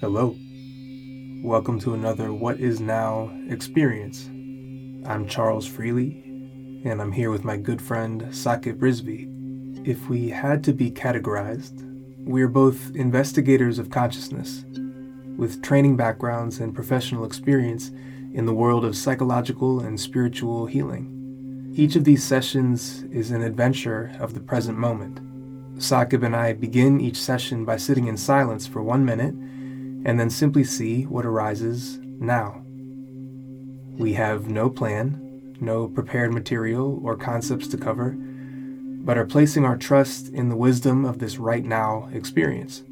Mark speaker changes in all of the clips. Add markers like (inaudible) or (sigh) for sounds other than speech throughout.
Speaker 1: Hello. Welcome to another What Is Now experience. I'm Charles Freely, and I'm here with my good friend Sakib Rizvi. If we had to be categorized, we are both investigators of consciousness, with training backgrounds and professional experience in the world of psychological and spiritual healing. Each of these sessions is an adventure of the present moment. Sakib and I begin each session by sitting in silence for one minute and then simply see what arises now. We have no plan, no prepared material or concepts to cover, but are placing our trust in the wisdom of this right now experience.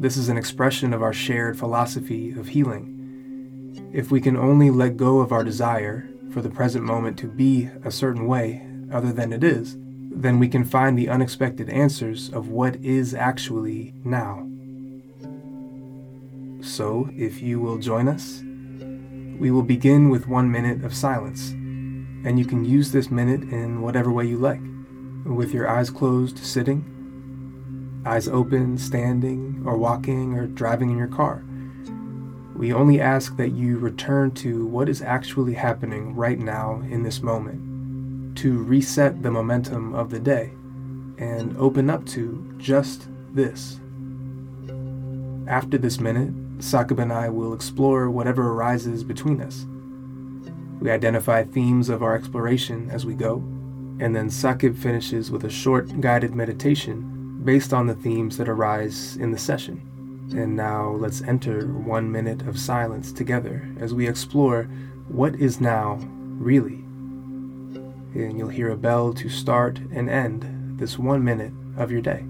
Speaker 1: This is an expression of our shared philosophy of healing. If we can only let go of our desire for the present moment to be a certain way other than it is, then we can find the unexpected answers of what is actually now. So, if you will join us, we will begin with one minute of silence, and you can use this minute in whatever way you like, with your eyes closed, sitting, eyes open, standing, or walking, or driving in your car. We only ask that you return to what is actually happening right now in this moment, to reset the momentum of the day, and open up to just this. After this minute, Sakib and I will explore whatever arises between us. We identify themes of our exploration as we go, and then Sakib finishes with a short guided meditation based on the themes that arise in the session. And now let's enter one minute of silence together as we explore what is now really. And you'll hear a bell to start and end this one minute of your day.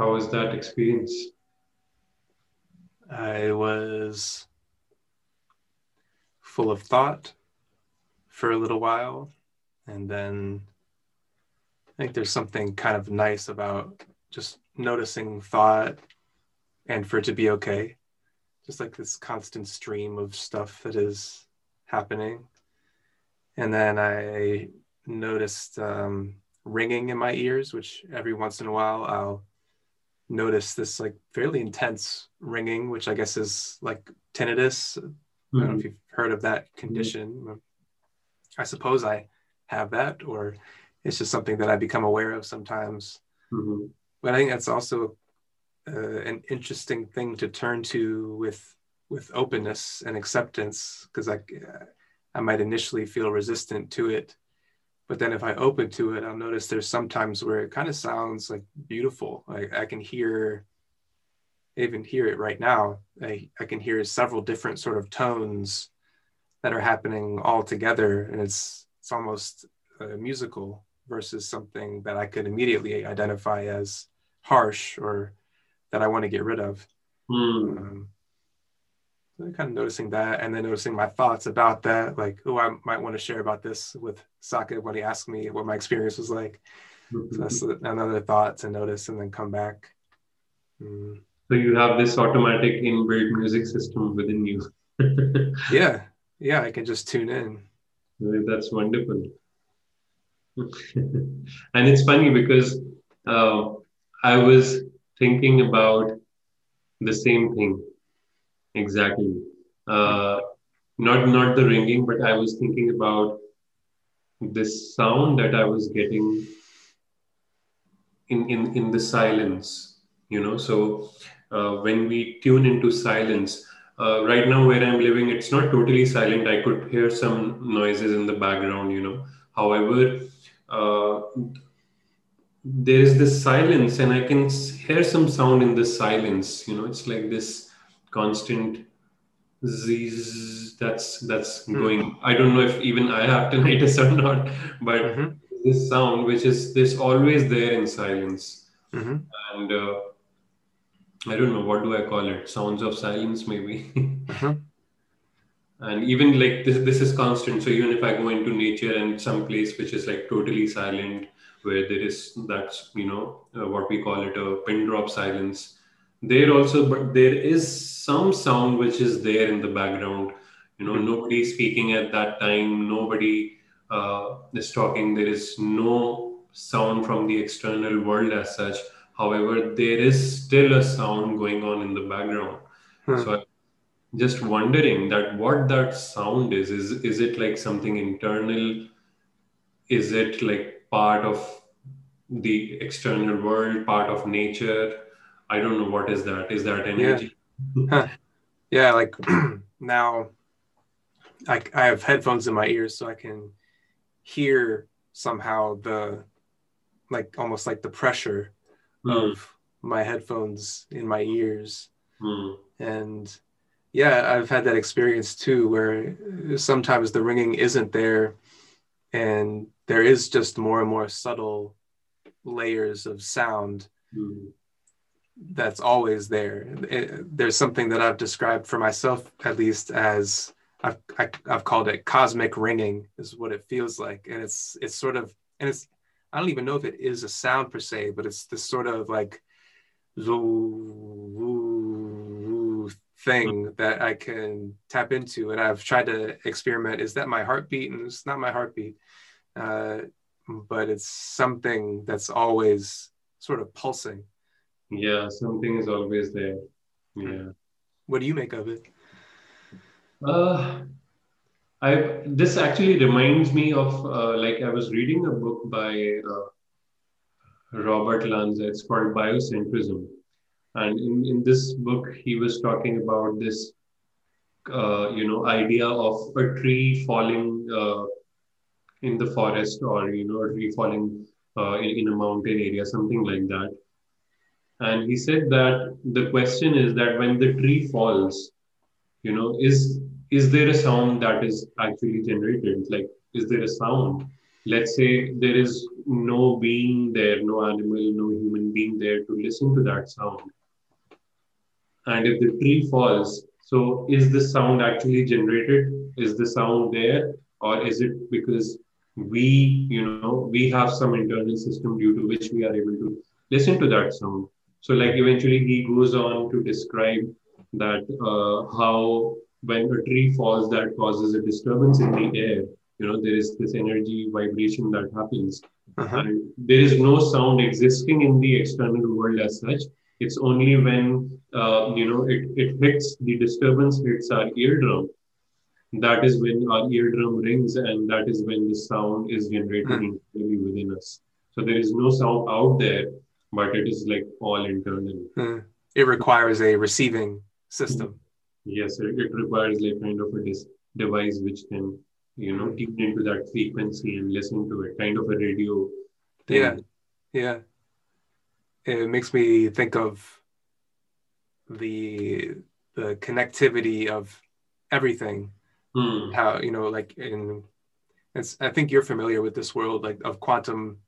Speaker 2: How was that experience?
Speaker 1: I was full of thought for a little while. And then I think there's something kind of nice about just noticing thought and for it to be okay. Just like this constant stream of stuff that is happening. And then I noticed um, ringing in my ears, which every once in a while I'll notice this like fairly intense ringing, which I guess is like tinnitus. Mm-hmm. I don't know if mm-hmm. you've heard of that condition. Mm-hmm. I suppose I have that, or it's just something that I become aware of sometimes. Mm-hmm. But I think that's also uh, an interesting thing to turn to with with openness and acceptance, because I I might initially feel resistant to it but then if I open to it, I'll notice there's sometimes where it kind of sounds like beautiful. Like I can hear, even hear it right now. I, I can hear several different sort of tones that are happening all together. And it's, it's almost uh, musical versus something that I could immediately identify as harsh or that I want to get rid of. Mm. Um, kind of noticing that and then noticing my thoughts about that like oh i might want to share about this with Sakib when he asked me what my experience was like. Mm-hmm. so that's another thought to notice and then come back.
Speaker 2: Mm. so you have this automatic inbuilt music system within you. (laughs)
Speaker 1: Yeah. Yeah i can just tune in.
Speaker 2: That's wonderful. (laughs) And it's funny because uh, i was thinking about the same thing Exactly. Uh, not not the ringing, but I was thinking about this sound that I was getting in in in the silence. You know, so uh, when we tune into silence, uh, right now where I'm living, it's not totally silent. I could hear some noises in the background. You know, however. Uh, there is this silence and i can hear some sound in the silence you know it's like this constant zzz that's that's mm-hmm. going i don't know if even i have tinnitus or not but mm-hmm. this sound which is this always there in silence mm-hmm. and uh, i don't know what do i call it sounds of silence maybe mm-hmm. (laughs) and even like this this is constant so even if i go into nature and some place which is like totally silent where there is that's you know uh, what we call it a pin drop silence there also but there is some sound which is there in the background you know mm-hmm. nobody speaking at that time nobody uh, is talking there is no sound from the external world as such however there is still a sound going on in the background hmm. so I'm just wondering that what that sound is is is it like something internal is it like part of the external world, part of nature. I don't know what is that. Is that energy?
Speaker 1: Yeah, yeah like (clears throat) now I, I have headphones in my ears so I can hear somehow the like almost like the pressure mm. of my headphones in my ears. Mm. And yeah, I've had that experience too where sometimes the ringing isn't there and there is just more and more subtle layers of sound mm-hmm. That's always there. It, there's something that I've described for myself, at least, as I've, I, i have called it cosmic ringing, is what it feels like, and it's it's sort of and it's I don't even know if it is a sound per se, but it's this sort of like thing that I can tap into. And I've tried to experiment. Is that my heartbeat? And it's not my heartbeat uh, but it's something that's always sort of pulsing.
Speaker 2: Yeah, something is always there. Yeah.
Speaker 1: What do you make of it?
Speaker 2: Uh, I this actually reminds me of uh, like I was reading a book by uh, Robert Lanza. It's called Biocentrism, and in, in this book he was talking about this uh, you know idea of a tree falling uh, in the forest or you know a tree falling uh, in, in a mountain area something like that and he said that the question is that when the tree falls you know is is there a sound that is actually generated? Like is there a sound? Let's say there is no being there no animal no human being there to listen to that sound. And if the tree falls so is the sound actually generated? Is the sound there? Or is it because we you know we have some internal system due to which we are able to listen to that sound so like eventually he goes on to describe that uh, how when a tree falls that causes a disturbance in the air. You know there is this energy vibration that happens. Uh-huh. and there is no sound existing in the external world as such. It's only when uh, you know it, it hits the disturbance hits our eardrum. That is when our eardrum rings and that is when the sound is generated internally within us. So there is no sound out there but it is like all internal. Mm.
Speaker 1: it requires a receiving system.
Speaker 2: Yes it, it requires like kind of a dis- device which can you know tune into that frequency and listen to it. Kind of a radio
Speaker 1: thing. yeah. Yeah. It makes me think of the the connectivity of everything. Mm. how you know like in it's i think you're familiar with this world like of quantum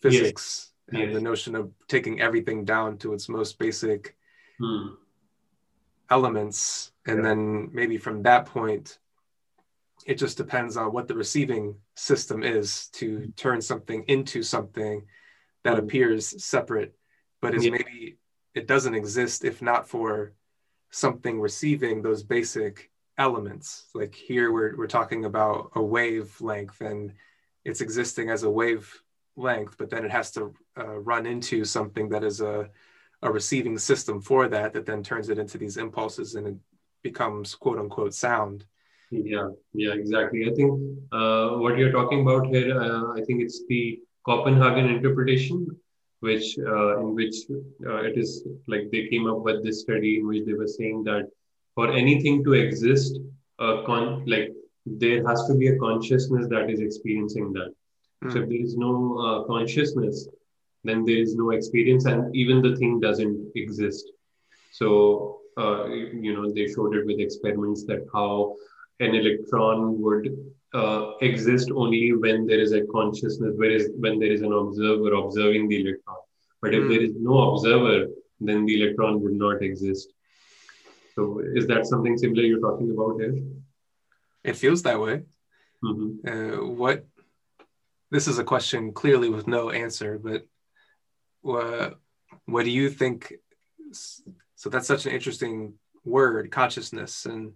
Speaker 1: physics. yes. And the notion of taking everything down to its most basic mm. elements and yeah. then maybe from that point it just depends on what the receiving system is to hmm. turn something into something that mm. appears separate but is yeah. maybe it doesn't exist if not for something receiving those basic elements. Like here, we're, we're talking about a wavelength and it's existing as a wavelength, but then it has to uh, run into something that is a, a receiving system for that, that then turns it into these impulses and it becomes quote unquote sound.
Speaker 2: Yeah, yeah, exactly. I think uh, what you're talking about here, uh, I think it's the Copenhagen interpretation, which uh, in which uh, it is like they came up with this study in which they were saying that for anything to exist, uh, con- like there has to be a consciousness that is experiencing that. Mm. So if there is no uh, consciousness, then there is no experience, and even the thing doesn't exist. So uh, you know they showed it with experiments that how an electron would uh, exist only when there is a consciousness, whereas when there is an observer observing the electron. But if mm. there is no observer, then the electron would not exist. So, is that something similar you're talking about here?
Speaker 1: It feels that way. Mm-hmm. Uh, what? This is a question clearly with no answer, but what? What do you think? So that's such an interesting word consciousness and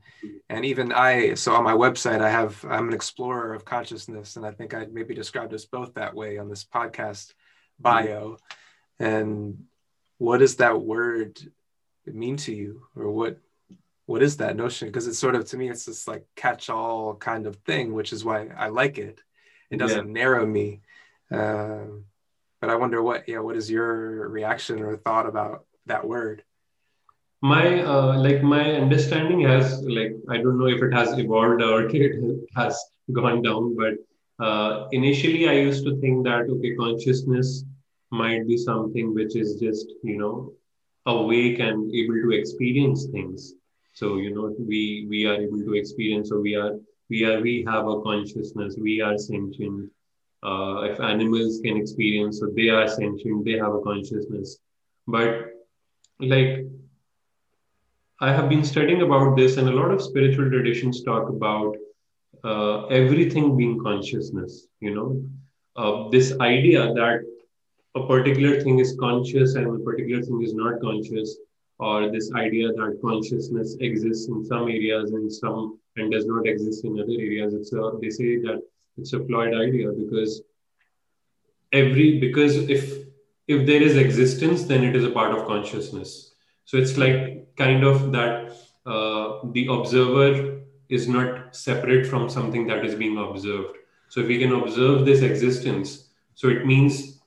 Speaker 1: and even i so on my website i have i'm an explorer of consciousness and i think i maybe described us both that way on this podcast bio and what does that word mean to you or what what is that notion because it's sort of to me it's this like catch all kind of thing which is why i like it it doesn't yeah. narrow me um, but i wonder what yeah what is your reaction or thought about that word?
Speaker 2: My uh, like my understanding has like i don't know if it has evolved or (laughs) it has gone down but uh, initially i used to think that okay consciousness might be something which is just you know awake and able to experience things. So you know we we are able to experience so we are we are we have a consciousness we are sentient uh, if animals can experience so they are sentient they have a consciousness but like I have been studying about this, and a lot of spiritual traditions talk about uh, everything being consciousness. You know, uh, this idea that a particular thing is conscious and a particular thing is not conscious, or this idea that consciousness exists in some areas and some and does not exist in other areas. It's a, they say that it's a flawed idea because every because if if there is existence, then it is a part of consciousness so it's like kind of that uh, the observer is not separate from something that is being observed. So if we can observe this existence, so it means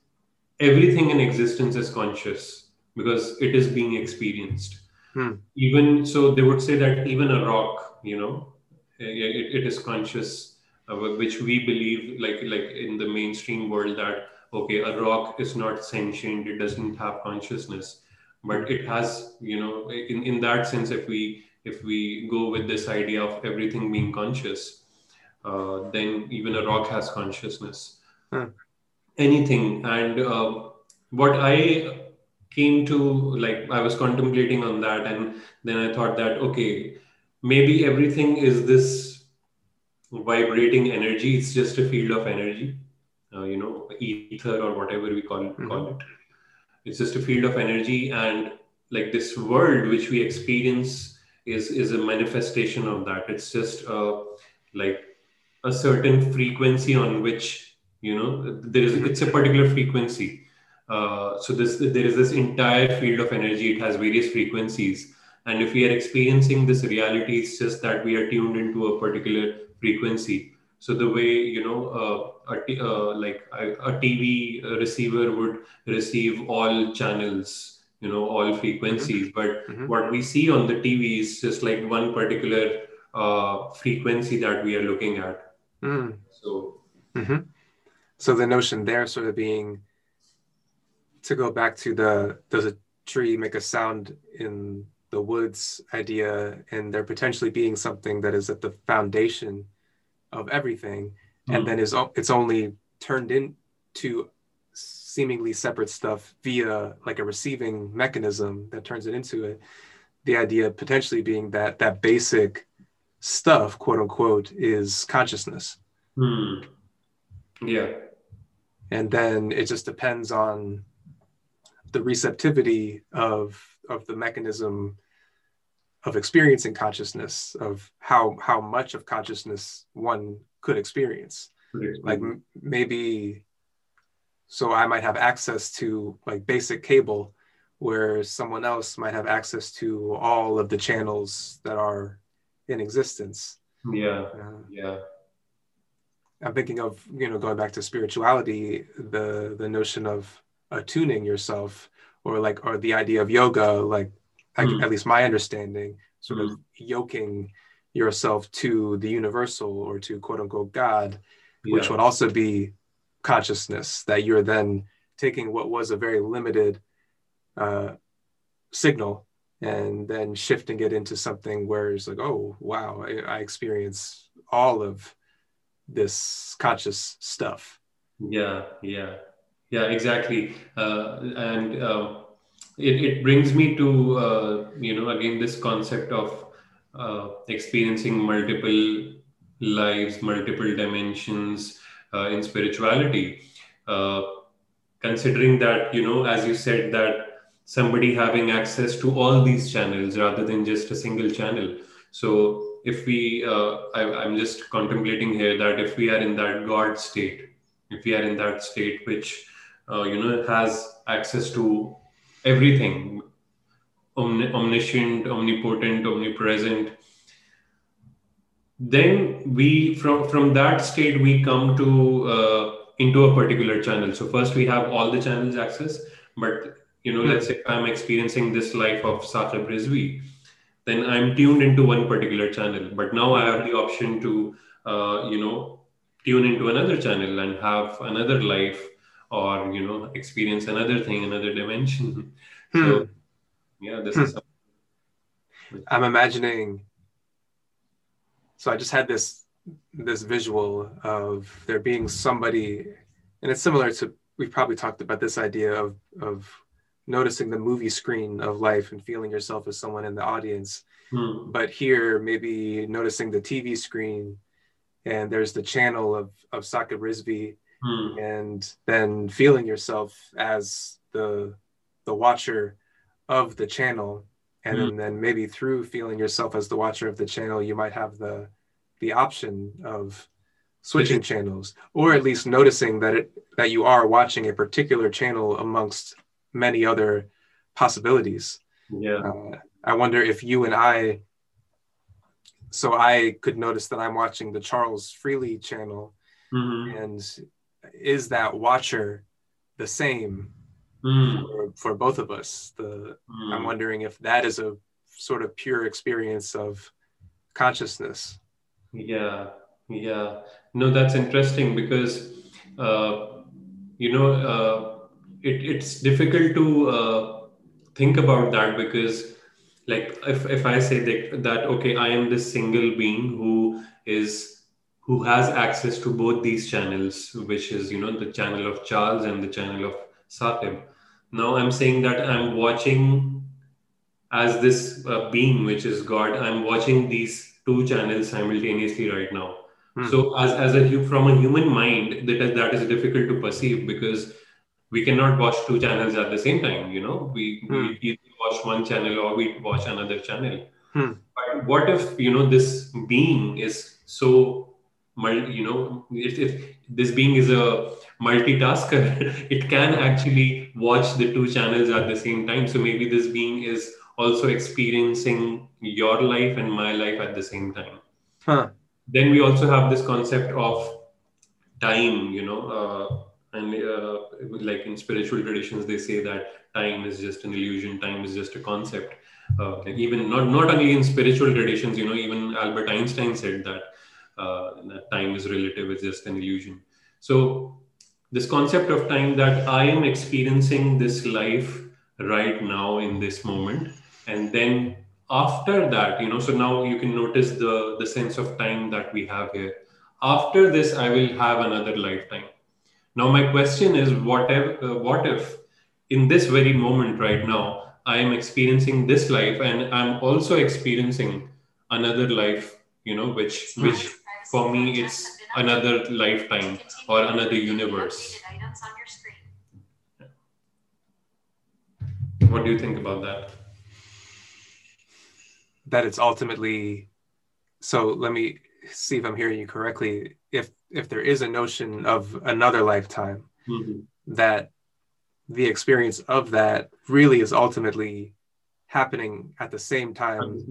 Speaker 2: everything in existence is conscious because it is being experienced. Hmm. Even so, they would say that even a rock, you know, it, it is conscious, which we believe, like like in the mainstream world, that okay, a rock is not sentient, it doesn't have consciousness. But it has you know in, in that sense if we if we go with this idea of everything being conscious uh, then even a rock has consciousness. Hmm. anything. And uh, what i came to like i was contemplating on that and then i thought that okay maybe everything is this vibrating energy it's just a field of energy uh, you know ether or whatever we call, mm-hmm. call it. It's just a field of energy and like this world which we experience is is a manifestation of that. It's just uh, like a certain frequency on which you know there is it's a particular frequency. Uh, so this there is this entire field of energy it has various frequencies. And if we are experiencing this reality it's just that we are tuned into a particular frequency so the way you know uh, a t- uh, like a, a TV receiver would receive all channels, you know, all frequencies, mm-hmm. but mm-hmm. what we see on the TV is just like one particular uh, frequency that we are looking at. Mm. So.
Speaker 1: Mm-hmm. So the notion there, sort of being to go back to the does a tree make a sound in the woods idea, and there potentially being something that is at the foundation of everything mm-hmm. and then is it's only turned into seemingly separate stuff via like a receiving mechanism that turns it into it the idea potentially being that that basic stuff quote unquote is consciousness
Speaker 2: hmm. yeah
Speaker 1: and then it just depends on the receptivity of of the mechanism of experiencing consciousness of how how much of consciousness one could experience like m- maybe so i might have access to like basic cable where someone else might have access to all of the channels that are in existence
Speaker 2: Yeah. Uh, yeah.
Speaker 1: I'm thinking of you know going back to spirituality, the the notion of attuning yourself, or like or the idea of yoga, like mm. at least my understanding, sort mm. of yoking yourself to the universal or to quote unquote God, yeah. which would also be consciousness that you're then taking what was a very limited uh, signal and then shifting it into something where it's like, oh wow, I, I experience all of this conscious stuff
Speaker 2: yeah yeah yeah exactly. Uh, and uh, it, it brings me to uh, you know again this concept of uh, experiencing multiple lives multiple dimensions uh, in spirituality. Uh, considering that you know as you said that somebody having access to all these channels rather than just a single channel. So if we, I, am just contemplating here that if we are in that God state, if we are in that state which, uh, you know, has access to everything, omni- omniscient, omnipotent, omnipresent, then we from from that state we come to uh, into a particular channel. So first we have all the channels access, but you know, let's say I'm experiencing this life of Saqib Rizvi then I'm tuned into one particular channel. But now I have the option to, uh, you know, tune into another channel and have another life or, you know, experience another thing, another dimension. Hmm. So, yeah, this hmm. is.
Speaker 1: I'm imagining. So I just had this this visual of there being somebody, and it's similar to we've probably talked about this idea of of noticing the movie screen of life and feeling yourself as someone in the audience. Hmm. But here, maybe noticing the TV screen and there's the channel of, of Saqib Rizvi hmm. and then feeling yourself as the, the watcher of the channel. And then, then maybe through feeling yourself as the watcher of the channel, you might have the, the option of switching channels or at least noticing that it that you are watching a particular channel amongst many other possibilities.
Speaker 2: Yeah. Uh,
Speaker 1: I wonder if you and I, so I could notice that I'm watching the Charles Freely channel, mm-hmm. and is that watcher the same mm. for, for, both of us? The mm. I'm wondering if that is a sort of pure experience of consciousness.
Speaker 2: Yeah, yeah. No, that's interesting because uh, you know. Uh, it, it's difficult to uh, think about that because like if, if i say that, that okay i am this single being who is who has access to both these channels which is you know the channel of charles and the channel of saqib now i'm saying that i'm watching as this uh, being which is god i'm watching these two channels simultaneously right now hmm. so as, as a from a human mind that, that is difficult to perceive because we cannot watch two channels at the same time you know we, hmm. we either watch one channel or we watch another channel hmm. but what if you know this being is so you know if, if this being is a multitasker (laughs) it can actually watch the two channels at the same time. So maybe this being is also experiencing your life and my life at the same time. Huh. then we also have this concept of time you know uh, and uh, like in spiritual traditions they say that time is just an illusion time is just a concept. Uh, like even not not only in spiritual traditions you know even albert einstein said that, that time is relative it's just an illusion. So this concept of time that i am experiencing this life right now in this moment and then after that you know so now you can notice the the sense of time that we have here. After this i will have another lifetime. Now, my question is what if, uh, what if in this very moment right now, I am experiencing this life and I'm also experiencing another life, you know, which, hmm. which for me, it's another lifetime or another universe. What do you think about that?
Speaker 1: That it's ultimately so let me see if I'm hearing you correctly. If if there is a notion of another lifetime, mm-hmm. that the experience of that really is ultimately happening at the same time,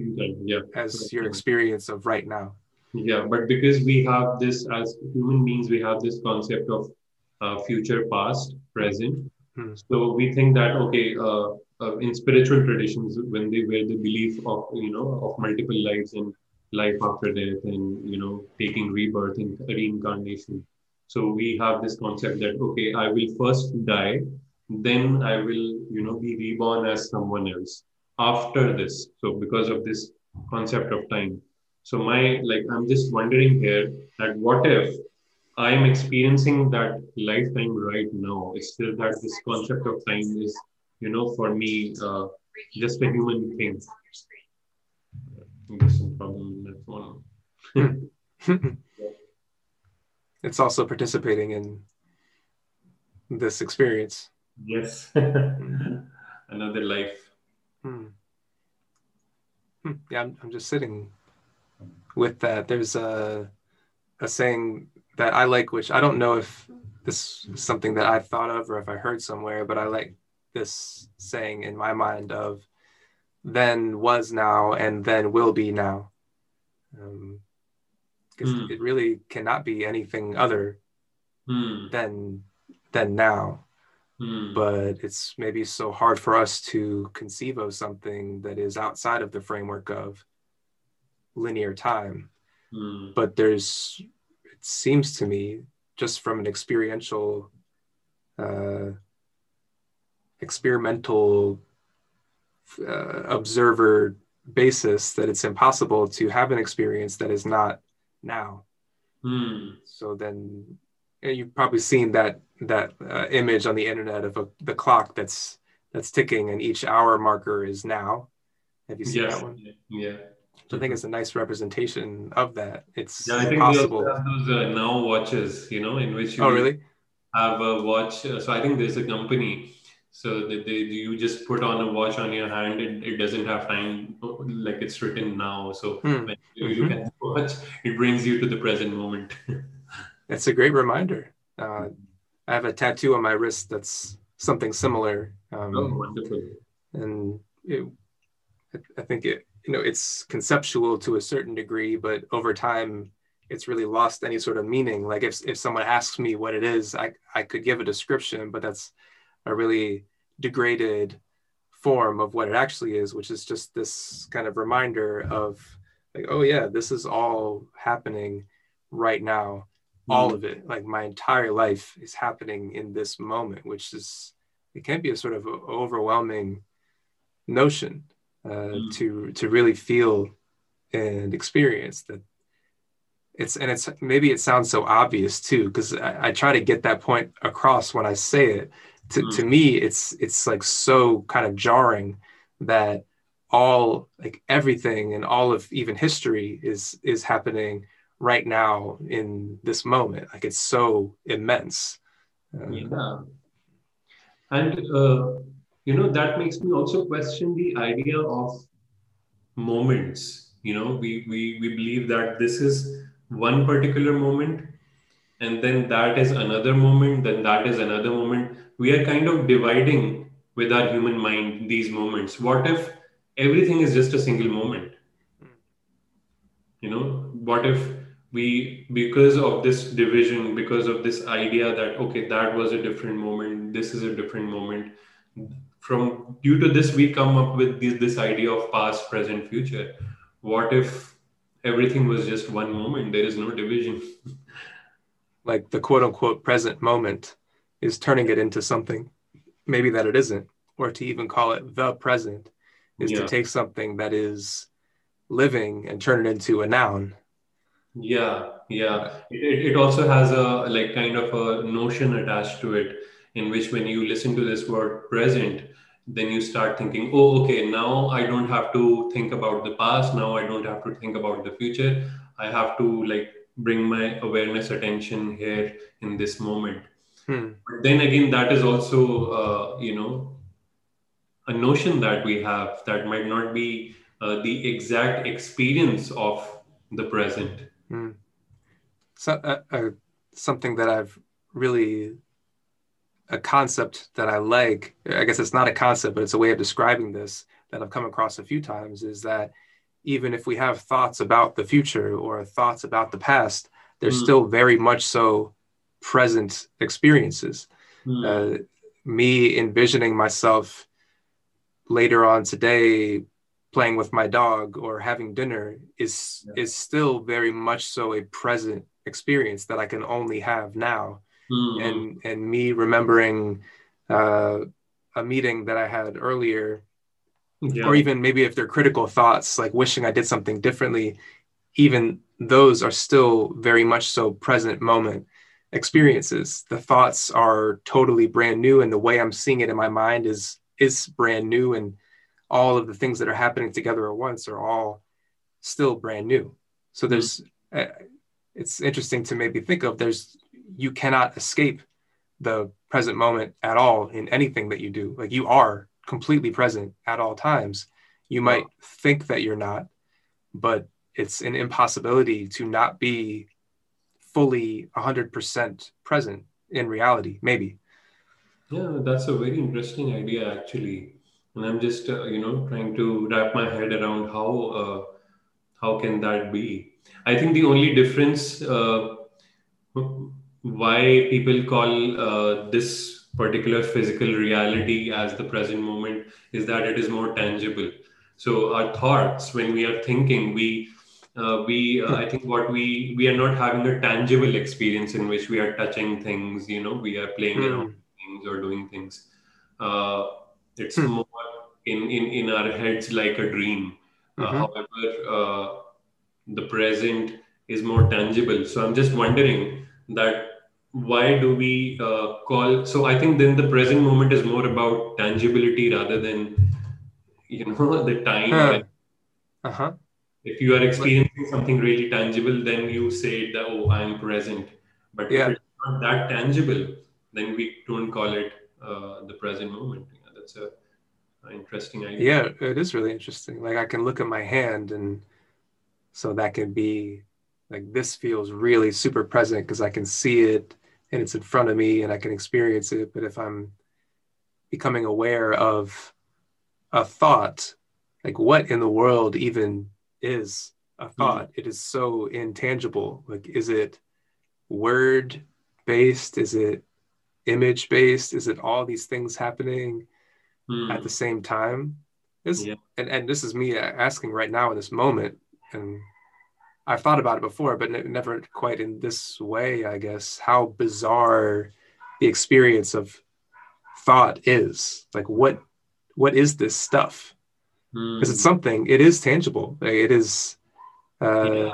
Speaker 2: yeah.
Speaker 1: as your experience of right now.
Speaker 2: Yeah but because we have this as human beings we have this concept of uh, future past present.
Speaker 1: Hmm.
Speaker 2: so we think that okay uh, uh, in spiritual traditions when they were the belief of you know of multiple lives and life after death and you know taking rebirth and reincarnation. So we have this concept that okay i will first die then i will you know be reborn as someone else after this. So because of this concept of time so my like i'm just wondering here that what if i'm experiencing that lifetime right now it's still that this concept of time is you know for me uh, just a human thing there's some problem one (laughs)
Speaker 1: it's also participating in this experience.
Speaker 2: yes (laughs) another life
Speaker 1: Hmm. Hmm. Yeah, I'm, I'm just sitting with that. There's a, a saying that I like, which I don't know if this is something that I've thought of or if I heard somewhere, but I like this saying in my mind of then was now and then will be now. Because
Speaker 2: Hmm.
Speaker 1: it really cannot be anything other
Speaker 2: Hmm.
Speaker 1: than than now.
Speaker 2: Hmm.
Speaker 1: but it's maybe so hard for us to conceive of something that is outside of the framework of linear time.
Speaker 2: Hmm.
Speaker 1: But there's, it seems to me, just from an experiential, uh, experimental uh, observer basis, that it's impossible to have an experience that is not now.
Speaker 2: Hmm.
Speaker 1: So then you've probably seen that that uh, image on the internet of a, the clock that's that's ticking and each hour marker is now. Have you seen
Speaker 2: Yes.
Speaker 1: that one?
Speaker 2: Yeah.
Speaker 1: So I think it's a nice representation of that. It's
Speaker 2: Yeah, I think we also have those uh, now watches, you know, in which you
Speaker 1: Oh, really?
Speaker 2: have a watch. Uh, so I think there's a company. So that they, you just put on a watch on your hand, it, it doesn't have time, like it's written now. So
Speaker 1: Hmm.
Speaker 2: when you look at the watch, it brings you to the present moment. (laughs)
Speaker 1: that's a great reminder. Uh, I have a tattoo on my wrist that's something similar. Um,
Speaker 2: oh, wonderful.
Speaker 1: and it, I think it you know it's conceptual to a certain degree, but over time it's really lost any sort of meaning. Like if if someone asks me what it is, I I could give a description, but that's a really degraded form of what it actually is, which is just this kind of reminder of like, oh yeah, this is all happening right now. All mm. of it, like my entire life is happening in this moment, which is it can be a sort of overwhelming notion uh,
Speaker 2: Mm.
Speaker 1: to to really feel and experience that it's and it's maybe it sounds so obvious too because I, I try to get that point across when I say it to, to me it's it's like so kind of jarring that all like everything and all of even history is is happening right now in this moment like it's so immense uh,
Speaker 2: Yeah. And, uh, you know, that makes me also question the idea of moments. You know, we, we, we believe that this is one particular moment, and then that is another moment, then that is another moment. We are kind of dividing with our human mind these moments. What if everything is just a single moment? You know, what if we, because of this division, because of this idea that, okay, that was a different moment, this is a different moment, from due to this, we come up with this, this idea of past, present, future. What if everything was just one moment? There is no division. (laughs)
Speaker 1: like the quote unquote present moment is turning it into something maybe that it isn't or to even call it the present is
Speaker 2: Yeah.
Speaker 1: to take something that is living and turn it into a noun
Speaker 2: Yeah, yeah. It, it, it also has a like kind of a notion attached to it in which when you listen to this word present, then you start thinking, oh, okay, now I don't have to think about the past. Now I don't have to think about the future. I have to like bring my awareness attention here in this moment.
Speaker 1: Hmm.
Speaker 2: But then again, that is also, uh, you know, a notion that we have that might not be uh, the exact experience of the present.
Speaker 1: so uh, uh, something that i've really a concept that i like i guess it's not a concept but it's a way of describing this that i've come across a few times is that even if we have thoughts about the future or thoughts about the past, they're
Speaker 2: Mm.
Speaker 1: still very much so present experiences.
Speaker 2: Hmm.
Speaker 1: Uh, me envisioning myself later on today playing with my dog or having dinner is
Speaker 2: Yeah.
Speaker 1: is still very much so a present experience that I can only have now
Speaker 2: Hmm.
Speaker 1: and and me remembering uh, a meeting that I had earlier
Speaker 2: yeah.
Speaker 1: or even maybe if they're critical thoughts like wishing I did something differently even those are still very much so present moment experiences the thoughts are totally brand new and the way I'm seeing it in my mind is is brand new and all of the things that are happening together at once are all still brand new so there's uh, it's interesting to maybe think of there's you cannot escape the present moment at all in anything that you do like you are completely present at all times you
Speaker 2: Wow.
Speaker 1: might think that you're not but it's an impossibility to not be fully 100% present in reality maybe
Speaker 2: Yeah, that's a very interesting idea actually, and I'm just uh, you know trying to wrap my head around how uh, how can that be? I think the only difference uh, why people call uh, this particular physical reality as the present moment is that it is more tangible. So our thoughts, when we are thinking, we uh, we uh, I think what we we are not having a tangible experience in which we are touching things. You know, we are playing around
Speaker 1: Hmm.
Speaker 2: things or doing things. Uh, it's
Speaker 1: Hmm.
Speaker 2: more in, in, in our heads like a dream. Uh,
Speaker 1: Mhm.
Speaker 2: however, uh, the present is more tangible. So I'm just wondering that why do we uh, call? So I think then the present moment is more about tangibility rather than you know (laughs) the time.
Speaker 1: Huh. Uh-huh
Speaker 2: if you are experiencing something really tangible, then you say that oh I'm present. But
Speaker 1: Yeah.
Speaker 2: if it's not that tangible, then we don't call it uh, the present moment. Yeah, that's a, a interesting idea.
Speaker 1: yeah it is really interesting like i can look at my hand and so that can be like this feels really super present because i can see it and it's in front of me and i can experience it. But if i'm becoming aware of a thought like what in the world even is a thought? It is so intangible. Like is it word based? Is it image based? Is it all these things happening
Speaker 2: Hmm.
Speaker 1: at the same time? This
Speaker 2: Yeah.
Speaker 1: and, and this is me asking right now in this moment. And i've thought about it before but ne- never quite in this way i guess how bizarre the experience of thought is like what what is this stuff
Speaker 2: Hmm.
Speaker 1: because it's something it is tangible like, it is uh
Speaker 2: yeah,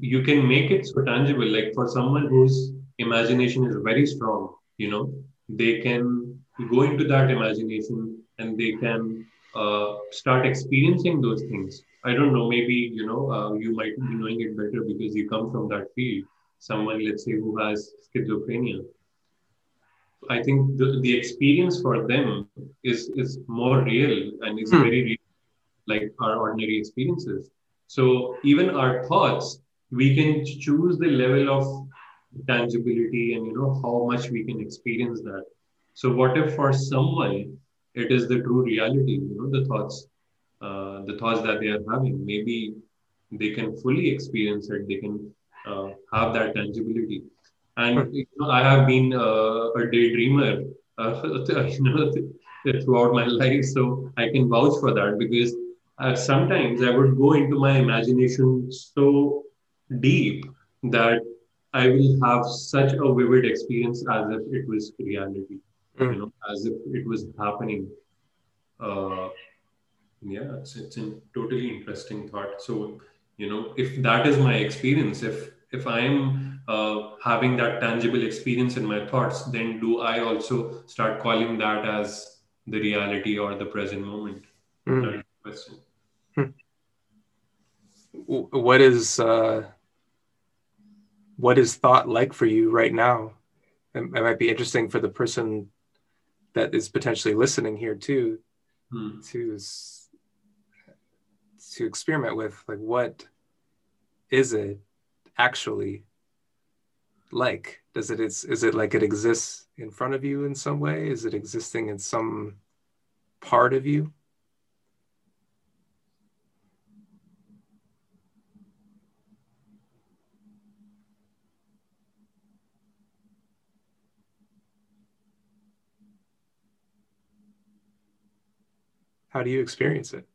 Speaker 2: you can make it so tangible. Like for someone whose imagination is very strong, you know, they can go into that imagination and they can uh, start experiencing those things. I don't know, maybe, you know, uh, you might be knowing it better because you come from that field. Someone, let's say, who has schizophrenia. I think the, the experience for them is, is more real and is
Speaker 1: Hmm.
Speaker 2: very real, like our ordinary experiences. So even our thoughts, we can choose the level of tangibility and you know how much we can experience that. So what if for someone it is the true reality, you know, the thoughts, uh, the thoughts that they are having. Maybe they can fully experience it. They can uh, have that tangibility. And you know, I have been uh, a daydreamer, uh, (laughs) you know, throughout my life, so I can vouch for that because uh, sometimes I would go into my imagination so deep that I will have such a vivid experience as if it was reality,
Speaker 1: Mm.
Speaker 2: you know, as if it was happening. Uh, yeah, it's, it's a totally interesting thought. So, you know, if that is my experience, if if I'm uh, having that tangible experience in my thoughts, then do I also start calling that as the reality or the present moment?
Speaker 1: mm.
Speaker 2: Question.
Speaker 1: What is uh what is thought like for you right now it, it might be interesting for the person that is potentially listening here too
Speaker 2: Hmm.
Speaker 1: to to experiment with like what is it actually like? Does it is, is it like it exists in front of you in some way? Is it existing in some part of you? How do you experience it?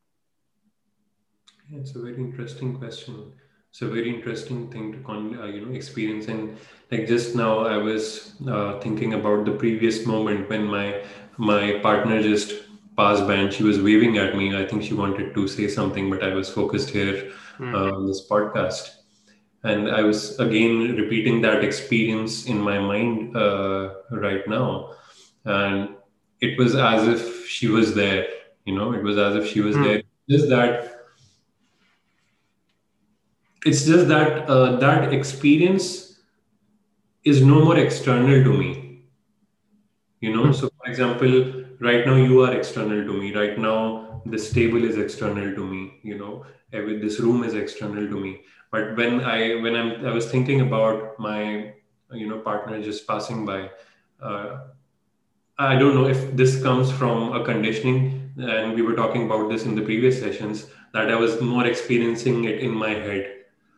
Speaker 2: It's a very interesting question. It's a very interesting thing to con- uh, you know experience. And like just now i was uh, thinking about the previous moment when my my partner just passed by and she was waving at me. I think she wanted to say something but i was focused here mm. uh, on this podcast. And i was again repeating that experience in my mind uh, right now. And it was as if she was there you know it was as if she was mm. there. Just that it's just that uh, that experience is no more external to me. You know so for example right now you are external to me. Right now this table is external to me you know. Every this room is external to me. But when i when i'm i was thinking about my you know partner just passing by uh, i don't know if this comes from a conditioning and we were talking about this in the previous sessions that i was more experiencing it in my head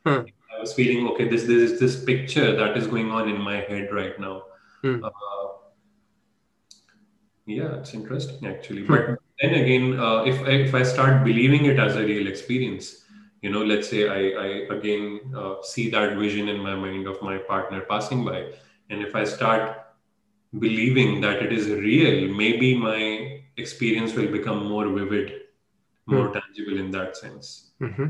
Speaker 2: hmm. i was feeling okay this this is this picture that is going on in my head right now hmm. uh, yeah it's interesting actually hmm. but then again uh, if I, if i start believing it as a real experience you know let's say i, I again uh, see that vision in my mind of my partner passing by and if i start believing that it is real maybe my experience will become more vivid more mm. tangible in that sense mm-hmm.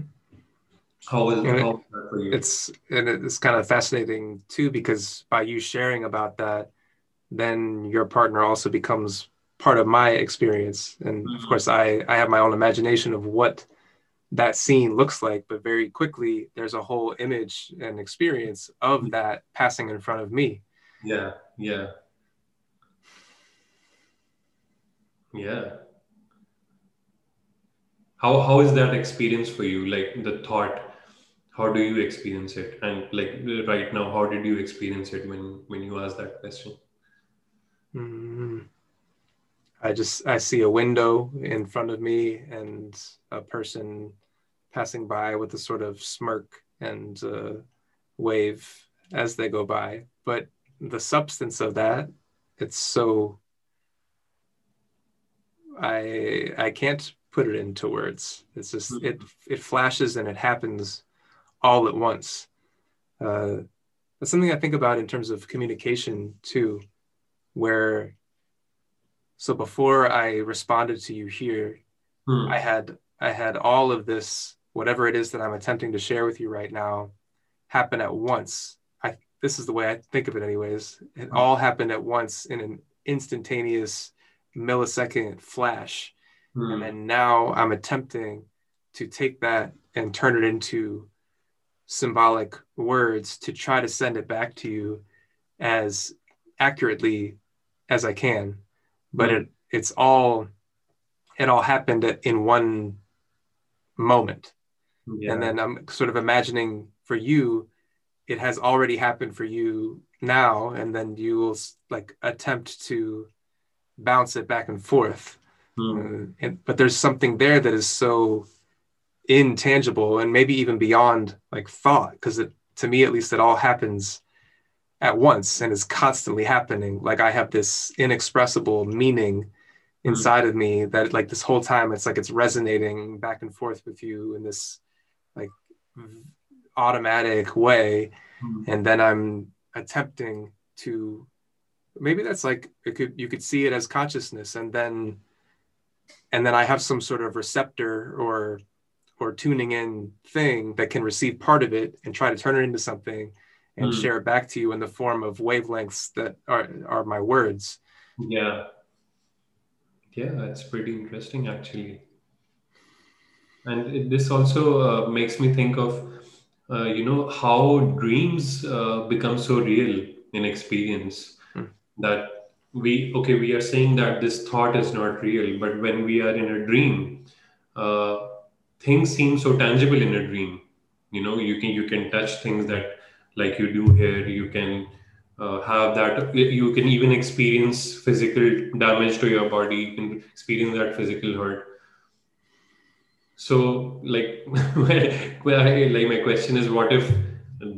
Speaker 1: How is, how is that for you? it's and it's kind of fascinating too because by you sharing about that then your partner also becomes part of my experience. And mm-hmm. of course i i have my own imagination of what that scene looks like but very quickly there's a whole image and experience of mm-hmm. that passing in front of me.
Speaker 2: Yeah yeah. Yeah. How how is that experience for you? Like the thought how do you experience it and like right now how did you experience it when when you asked that question
Speaker 1: mm-hmm. I just I see a window in front of me and a person passing by with a sort of smirk and uh, wave as they go by. But the substance of that, it's so I I can't put it into words. It's just mm-hmm. it it flashes and it happens all at once. Uh, that's something I think about in terms of communication too, where so before I responded to you here, hmm. I had I had all of this, whatever it is that I'm attempting to share with you right now, happen at once. I this is the way I think of it anyways. It hmm. all happened at once in an instantaneous millisecond flash. Hmm. And then now I'm attempting to take that and turn it into symbolic words to try to send it back to you as accurately as I can but it it's all it all happened in one moment yeah. and then i'm sort of imagining for you it has already happened for you now and then you will like attempt to bounce it back and forth mm. uh, and, but there's something there that is so intangible and maybe even beyond like thought because it to me at least it all happens at once and is constantly happening. Like I have this inexpressible meaning hmm. inside mm. of me that like this whole time it's like it's resonating back and forth with you in this like automatic way. Mm. And then I'm attempting to maybe that's like it could you could see it as consciousness and then and then I have some sort of receptor or or tuning in thing that can receive part of it and try to turn it into something and mm. share it back to you in the form of wavelengths that are, are my words.
Speaker 2: Yeah. Yeah, that's pretty interesting actually. And it, this also uh, makes me think of, uh, you know, how dreams uh, become so real in experience mm. that we, okay, we are saying that this thought is not real, but when we are in a dream, uh, things seem so tangible in a dream. You know, you can, you can touch things that like you do here you can uh, have that you can even experience physical damage to your body you can experience that physical hurt so like (laughs) like my question is what if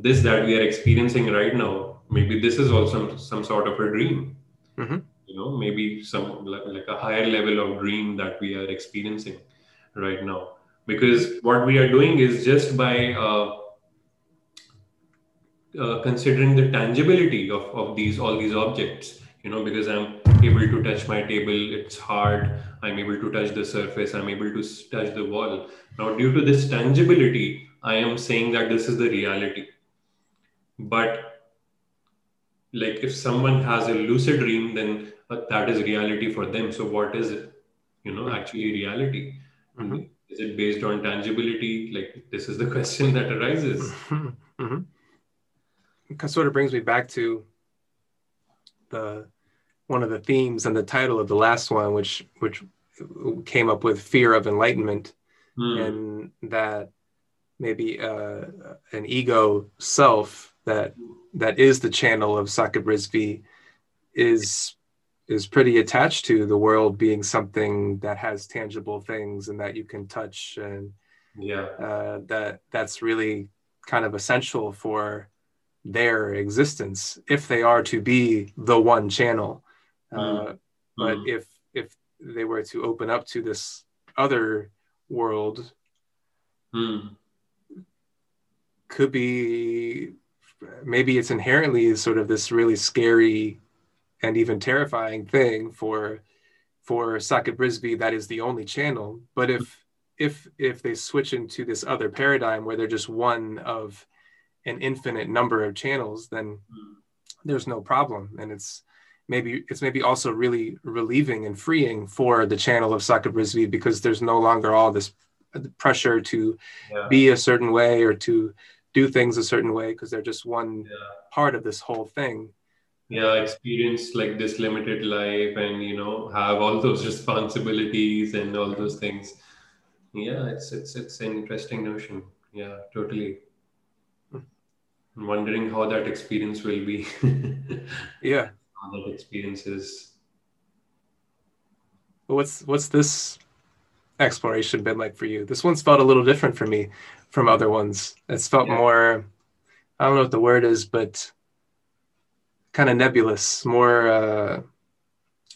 Speaker 2: this that we are experiencing right now maybe this is also some, sort of a dream mm-hmm. you know maybe some like, like a higher level of dream that we are experiencing right now because what we are doing is just by uh, uh, considering the tangibility of, of these all these objects you know because i'm able to touch my table it's hard i'm able to touch the surface i'm able to touch the wall. Now due to this tangibility i am saying that this is the reality. But like if someone has a lucid dream then uh, that is reality for them. So what is it? You know actually reality. Mm-hmm. Is it based on tangibility like this is the (laughs) question that arises mm-hmm. mm-hmm.
Speaker 1: Sort of brings me back to the one of the themes and the title of the last one which which came up with fear of enlightenment mm. and that maybe uh, an ego self that that is the channel of Sakab Rizvi is is pretty attached to the world being something that has tangible things and that you can touch and
Speaker 2: yeah
Speaker 1: uh, that that's really kind of essential for their existence if they are to be the one channel uh, but mm. if if they were to open up to this other world mm. could be maybe it's inherently sort of this really scary and even terrifying thing for for Sakab Rizvi that is the only channel. But if if if they switch into this other paradigm where they're just one of an infinite number of channels, then there's no problem. And it's maybe it's maybe also really relieving and freeing for the channel of Sakab Rizvi because there's no longer all this pressure to yeah. be a certain way or to do things a certain way because they're just one yeah. part of this whole thing
Speaker 2: yeah experience like this limited life and you know have all (laughs) those responsibilities and all those things. Yeah it's it's it's an interesting notion. Yeah totally. I'm wondering how that experience will be. (laughs)
Speaker 1: Yeah.
Speaker 2: How that experience is.
Speaker 1: What's what's this exploration been like for you? This one's felt a little different for me from other ones. It's felt yeah. more, I don't know what the word is, but kind of nebulous, more uh,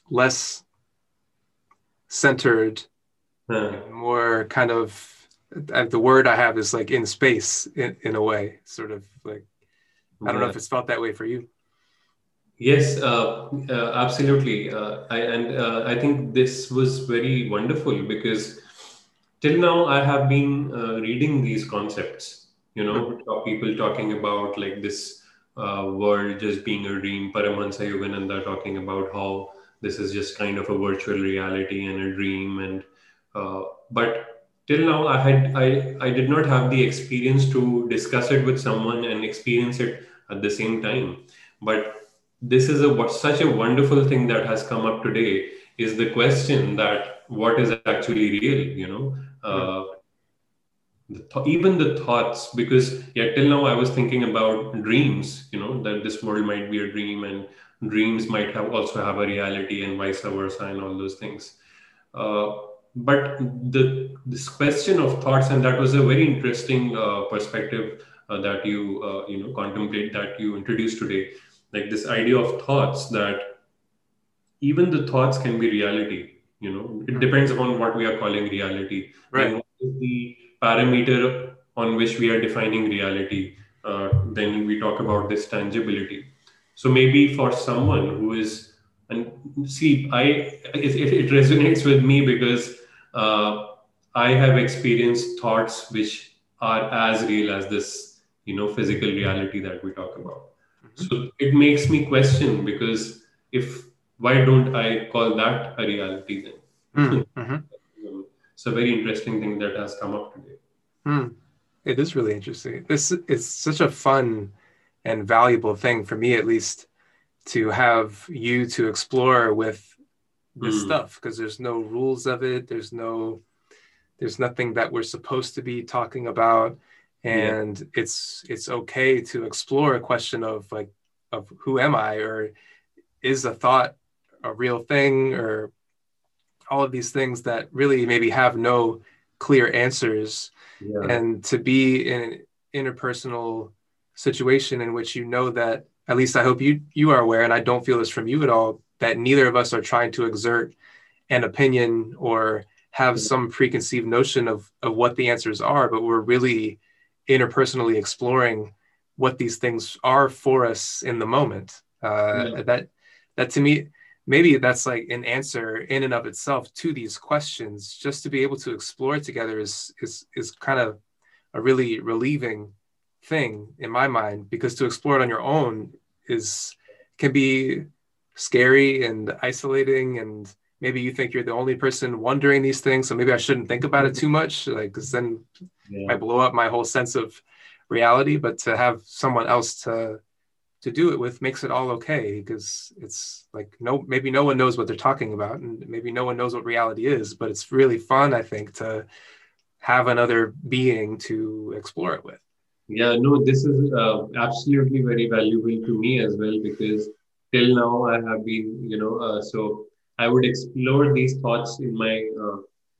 Speaker 1: less centered, more kind of. The word I have is like in space in, in a way, sort of like. I don't know if it's felt that way for you.
Speaker 2: Yes, uh, uh, absolutely. Uh, I, and uh, I think this was very wonderful because till now i have been uh, reading these concepts you know mm-hmm. people talking about like this uh, world just being a dream. Paramahansa yogananda talking about how this is just kind of a virtual reality and a dream. And uh, but till now i had I, I did not have the experience to discuss it with someone and experience it at the same time. But this is a such a wonderful thing that has come up today is the question that what is actually real you know? Uh, the th- even the thoughts because yeah till now i was thinking about dreams you know that this world might be a dream and dreams might have also have a reality and vice versa and all those things. Uh, but the this question of thoughts and that was a very interesting uh, perspective uh, that you uh, you know contemplate that you introduced today. Like this idea of thoughts that even the thoughts can be reality you know. It hmm. depends upon what we are calling reality.
Speaker 1: Right. And
Speaker 2: what is the parameter on which we are defining reality uh, then we talk about this tangibility so maybe for someone who is and see i it, it resonates with me because uh, i have experienced thoughts which are as real as this you know physical reality that we talk about mm-hmm. so it makes me question because if why don't I call that a reality then? Hmm, mm-hmm. It's a very interesting thing that has come up today.
Speaker 1: Mm. It is really interesting. This is such a fun and valuable thing for me, at least, to have you to explore with this mm. stuff because there's no rules of it. There's no, there's nothing that we're supposed to be talking about, and yeah. it's it's okay to explore a question of like of who am I or is a thought a real thing or all of these things that really maybe have no clear answers yeah. and to be in an interpersonal situation in which you know that at least i hope you you are aware and i don't feel this from you at all that neither of us are trying to exert an opinion or have some preconceived notion of, of what the answers are, but we're really interpersonally exploring what these things are for us in the moment. Uh, yeah. That that to me, maybe that's like an answer in and of itself to these questions. Just to be able to explore together is is is kind of a really relieving thing in my mind because to explore it on your own is can be scary and isolating and maybe you think you're the only person wondering these things so maybe i shouldn't think about it mm-hmm. too much like because then yeah. i blow up my whole sense of reality but to have someone else to to do it with makes it all okay because it's like no maybe no one knows what they're talking about and maybe no one knows what reality is but it's really fun i think to have another being to explore it with.
Speaker 2: Yeah no this is uh, absolutely very valuable to me as well because till now i have been you know uh, so i would explore these thoughts in my uh,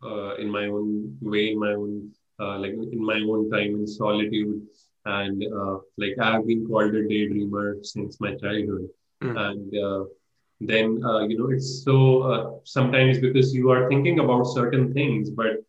Speaker 2: uh in my own way in my own uh, like in my own time in solitude and uh, like I have been called a daydreamer since my childhood, mm. and uh, then uh, you know it's so uh, sometimes because you are thinking about certain things, but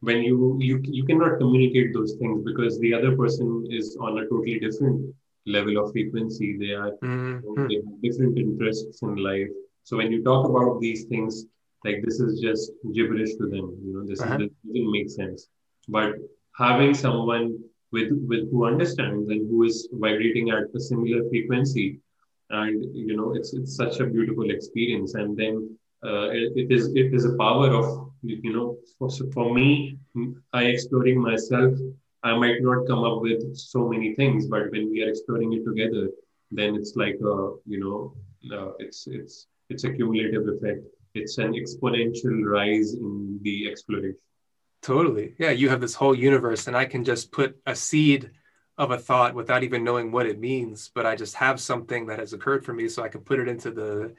Speaker 2: when you you you cannot communicate those things because the other person is on a totally different level of frequency. They are mm-hmm. they have different interests in life. So when you talk about these things, like this is just gibberish to them. You know, this, uh-huh. is, this doesn't make sense. But having someone with with who understands and who is vibrating at a similar frequency. And you know it's it's such a beautiful experience. And then uh, it, it is it is a power of you know for, for me i exploring myself i might not come up with so many things but when we are exploring it together then it's like a you know uh, it's it's it's a cumulative effect. It's an exponential rise in the exploration
Speaker 1: Totally. Yeah, you have this whole universe, and I can just put a seed of a thought without even knowing what it means, but I just have something that has occurred for me, so I can put it into the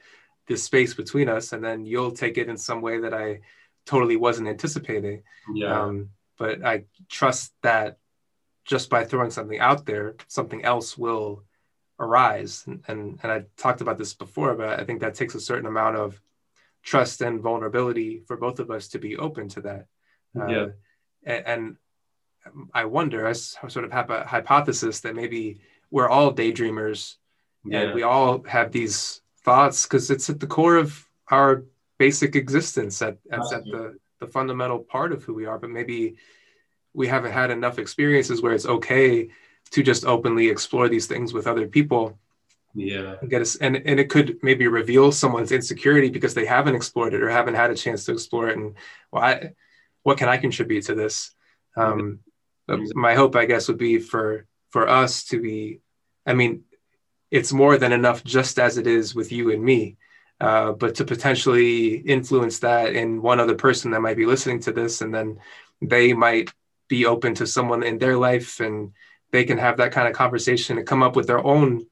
Speaker 1: this space between us, and then you'll take it in some way that I totally wasn't anticipating. Yeah. Um, but I trust that just by throwing something out there, something else will arise. And, and, and I talked about this before, but I think that takes a certain amount of trust and vulnerability for both of us to be open to that. Uh, yeah. And, and, I wonder, I sort of have a hypothesis that maybe we're all daydreamers yeah. and we all have these thoughts because it's at the core of our basic existence at, at, at the, the fundamental part of who we are but maybe we haven't had enough experiences where it's okay to just openly explore these things with other people
Speaker 2: yeah
Speaker 1: and get us and, and it could maybe reveal someone's insecurity because they haven't explored it or haven't had a chance to explore it and well I, what can I contribute to this? Um, my hope, I guess, would be for for us to be. I mean, it's more than enough just as it is with you and me, uh, but to potentially influence that in one other person that might be listening to this, and then they might be open to someone in their life, and they can have that kind of conversation and come up with their own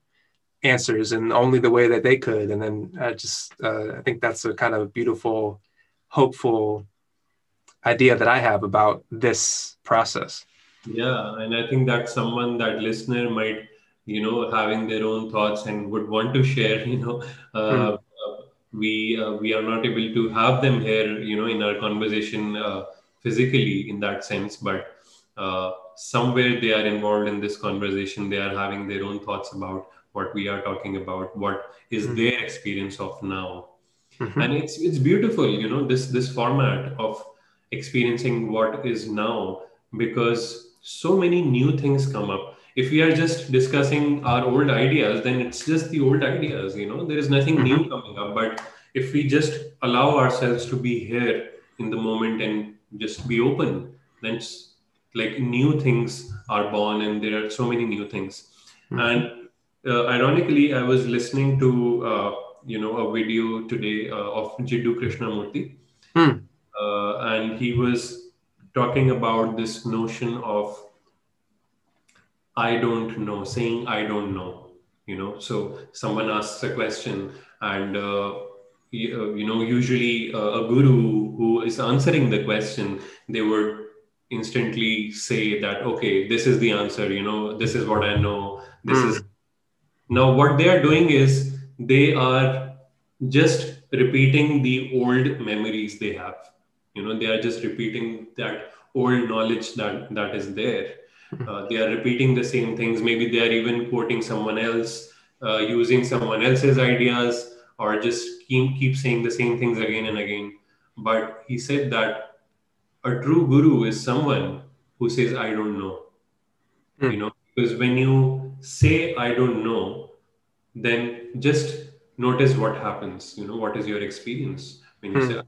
Speaker 1: answers and only the way that they could. And then I just uh, I think that's a kind of beautiful, hopeful idea that I have about this process.
Speaker 2: Yeah, and I think that someone, that listener might, you know, having their own thoughts and would want to share, (laughs) you know, uh, mm. we uh, we are not able to have them here, you know, in our conversation uh, physically in that sense, but uh, somewhere they are involved in this conversation. They are having their own thoughts about what we are talking about, what is mm. their experience of now. Mm-hmm. And it's it's beautiful, you know, this this format of experiencing what is now because so many new things come up. If we are just discussing our old ideas then it's just the old ideas you know? There is nothing mm-hmm. new coming up. But if we just allow ourselves to be here in the moment and just be open then it's like new things are born and there are so many new things. Mm-hmm. and uh, ironically i was listening to uh, you know a video today uh, of jiddu krishnamurti mm and he was talking about this notion of I don't know, saying I don't know. You know, so someone asks a question, and uh, you, uh, you, know, usually uh, a guru who is answering the question, they would instantly say that, okay, this is the answer. You know, this is what I know. This mm. is now what they are doing is they are just repeating the old memories they have. You know, they are just repeating that old knowledge that that is there. Uh, they are repeating the same things. Maybe they are even quoting someone else, uh, using someone else's ideas, or just keep, keep saying the same things again and again. But he said that a true guru is someone who says, I don't know. Mm. You know, because when you say, I don't know, then just notice what happens. You know, what is your experience when you mm. say,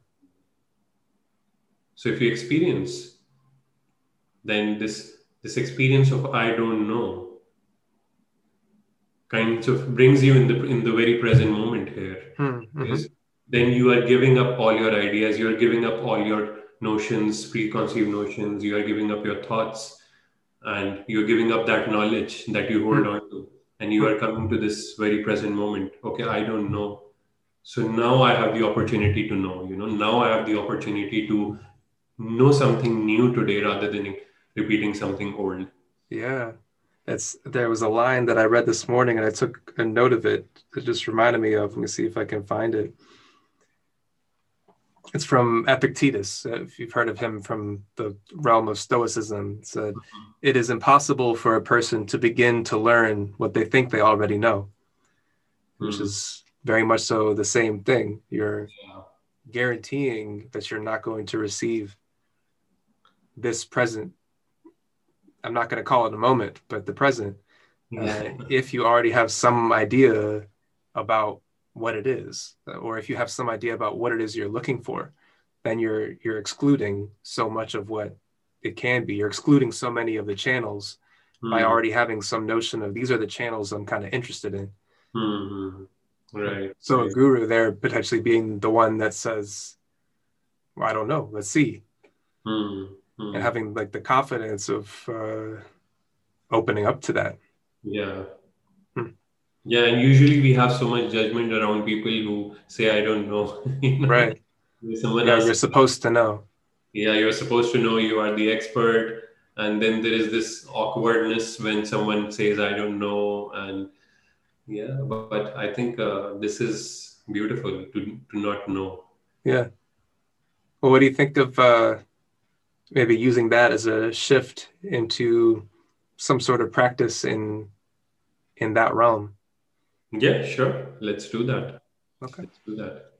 Speaker 2: so if you experience, then this this experience of I don't know kind of brings you in the in the very present moment here. Mm-hmm. Then you are giving up all your ideas, you are giving up all your notions, preconceived notions, you are giving up your thoughts, and you're giving up that knowledge that you hold mm-hmm. on to. And you are coming to this very present moment. Okay, I don't know. So now I have the opportunity to know, you know, now I have the opportunity to know something new today rather than repeating something old.
Speaker 1: Yeah. It's there was a line that I read this morning and I took a note of it. It just reminded me of. Let me see if I can find it. It's from Epictetus. If you've heard of him from the realm of Stoicism, it said, "It is impossible for a person to begin to learn what they think they already know," which hmm. is very much so the same thing. You're yeah. guaranteeing that you're not going to receive this present i'm not going to call it a moment but the present uh, if you already have some idea about what it is or if you have some idea about what it is you're looking for then you're you're excluding so much of what it can be you're excluding so many of the channels mm. by hmm. already having some notion of these are the channels i'm kind of interested in
Speaker 2: mm-hmm. right
Speaker 1: so
Speaker 2: right.
Speaker 1: a guru there potentially being the one that says well, i don't know let's see
Speaker 2: mm
Speaker 1: mm. and having like the confidence of uh, opening up to that.
Speaker 2: Yeah. Hmm. Yeah, and usually we have so much judgment around people who say, "I don't know." (laughs)
Speaker 1: you know? Right. Someone yeah, you're supposed to know.
Speaker 2: Yeah, you're supposed to know. You are the expert, and then there is this awkwardness when someone says, "I don't know," and yeah, but, but I think uh, this is beautiful to to not know.
Speaker 1: Yeah. Well, what do you think of uh, maybe using that as a shift into some sort of practice in in that realm.
Speaker 2: Yeah sure. Let's do that.
Speaker 1: Okay.
Speaker 2: Let's do that.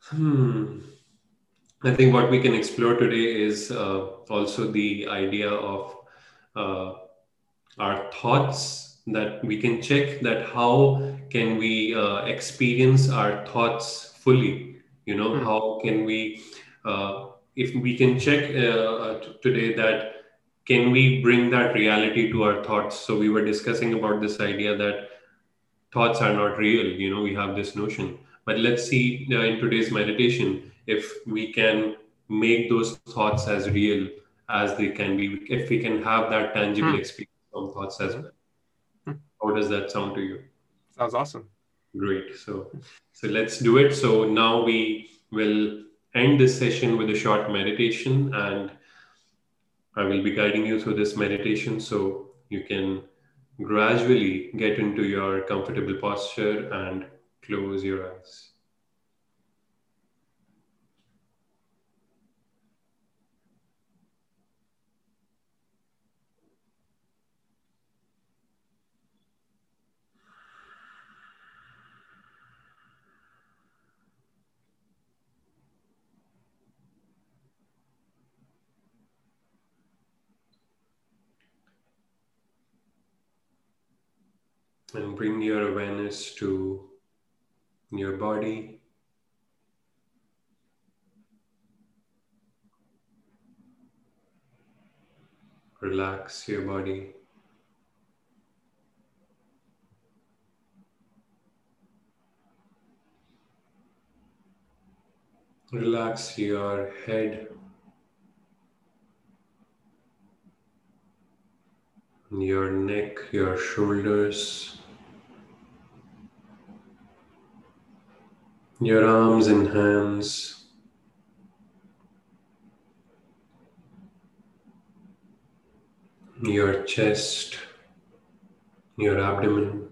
Speaker 2: Hmm. I think what we can explore today is uh, also the idea of uh, our thoughts that we can check that how can we uh, experience our thoughts fully. You know mm. how can we uh, if we can check uh, uh today that can we bring that reality to our thoughts? So we were discussing about this idea that thoughts are not real you know we have this notion. But let's see uh, in today's meditation if we can make those thoughts as real as they can be if we can have that tangible hmm. experience from thoughts as well. Hmm. how does that sound to you?
Speaker 1: Sounds awesome.
Speaker 2: Great. So so let's do it. So now we will end this session with a short meditation and I will be guiding you through this meditation so you can gradually get into your comfortable posture and close your eyes. And bring your awareness to your body. Relax your body. Relax your head. Your neck, your shoulders. your arms and hands. Your chest, your abdomen.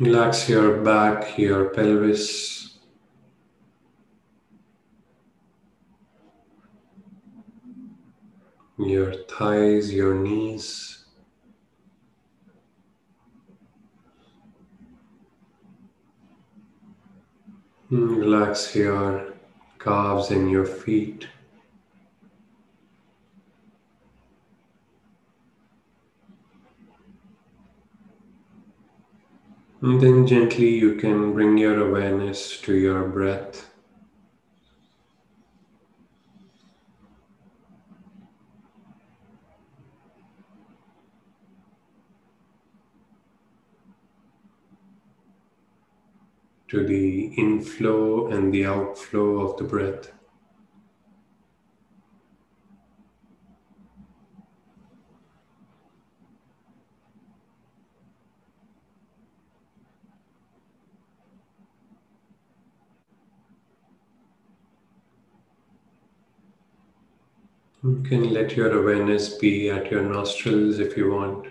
Speaker 2: Relax your back, your pelvis. Your thighs, your knees. Hmm, relax your calves and your feet. And then gently you can bring your awareness to your breath. To the inflow and the outflow of the breath. You can let your awareness be at your nostrils if you want.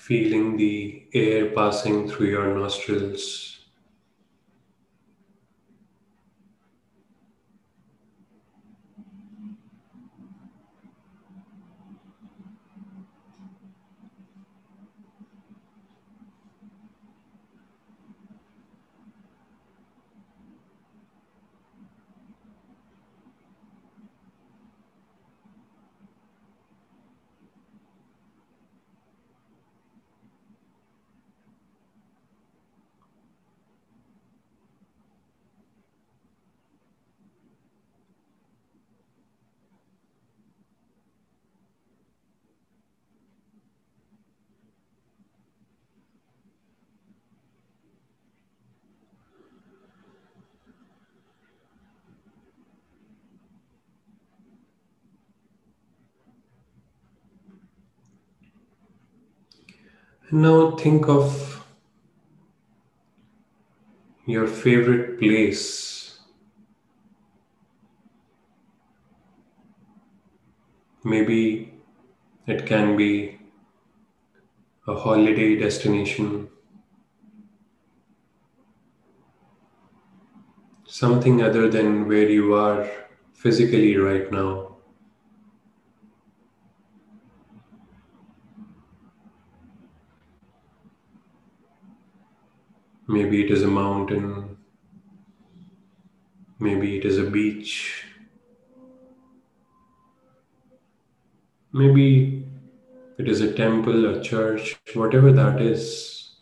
Speaker 2: Feeling the air passing through your nostrils. Now think of your favorite place. Maybe it can be a holiday destination, something other than where you are physically right now. Maybe it is a mountain. Maybe it is a beach. Maybe it is a temple, a church, whatever that is.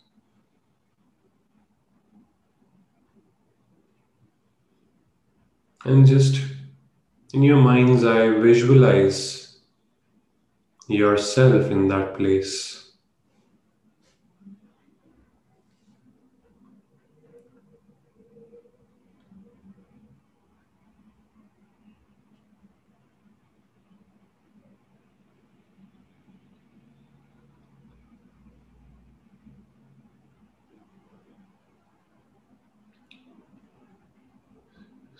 Speaker 2: And just in your mind's eye, visualize yourself in that place.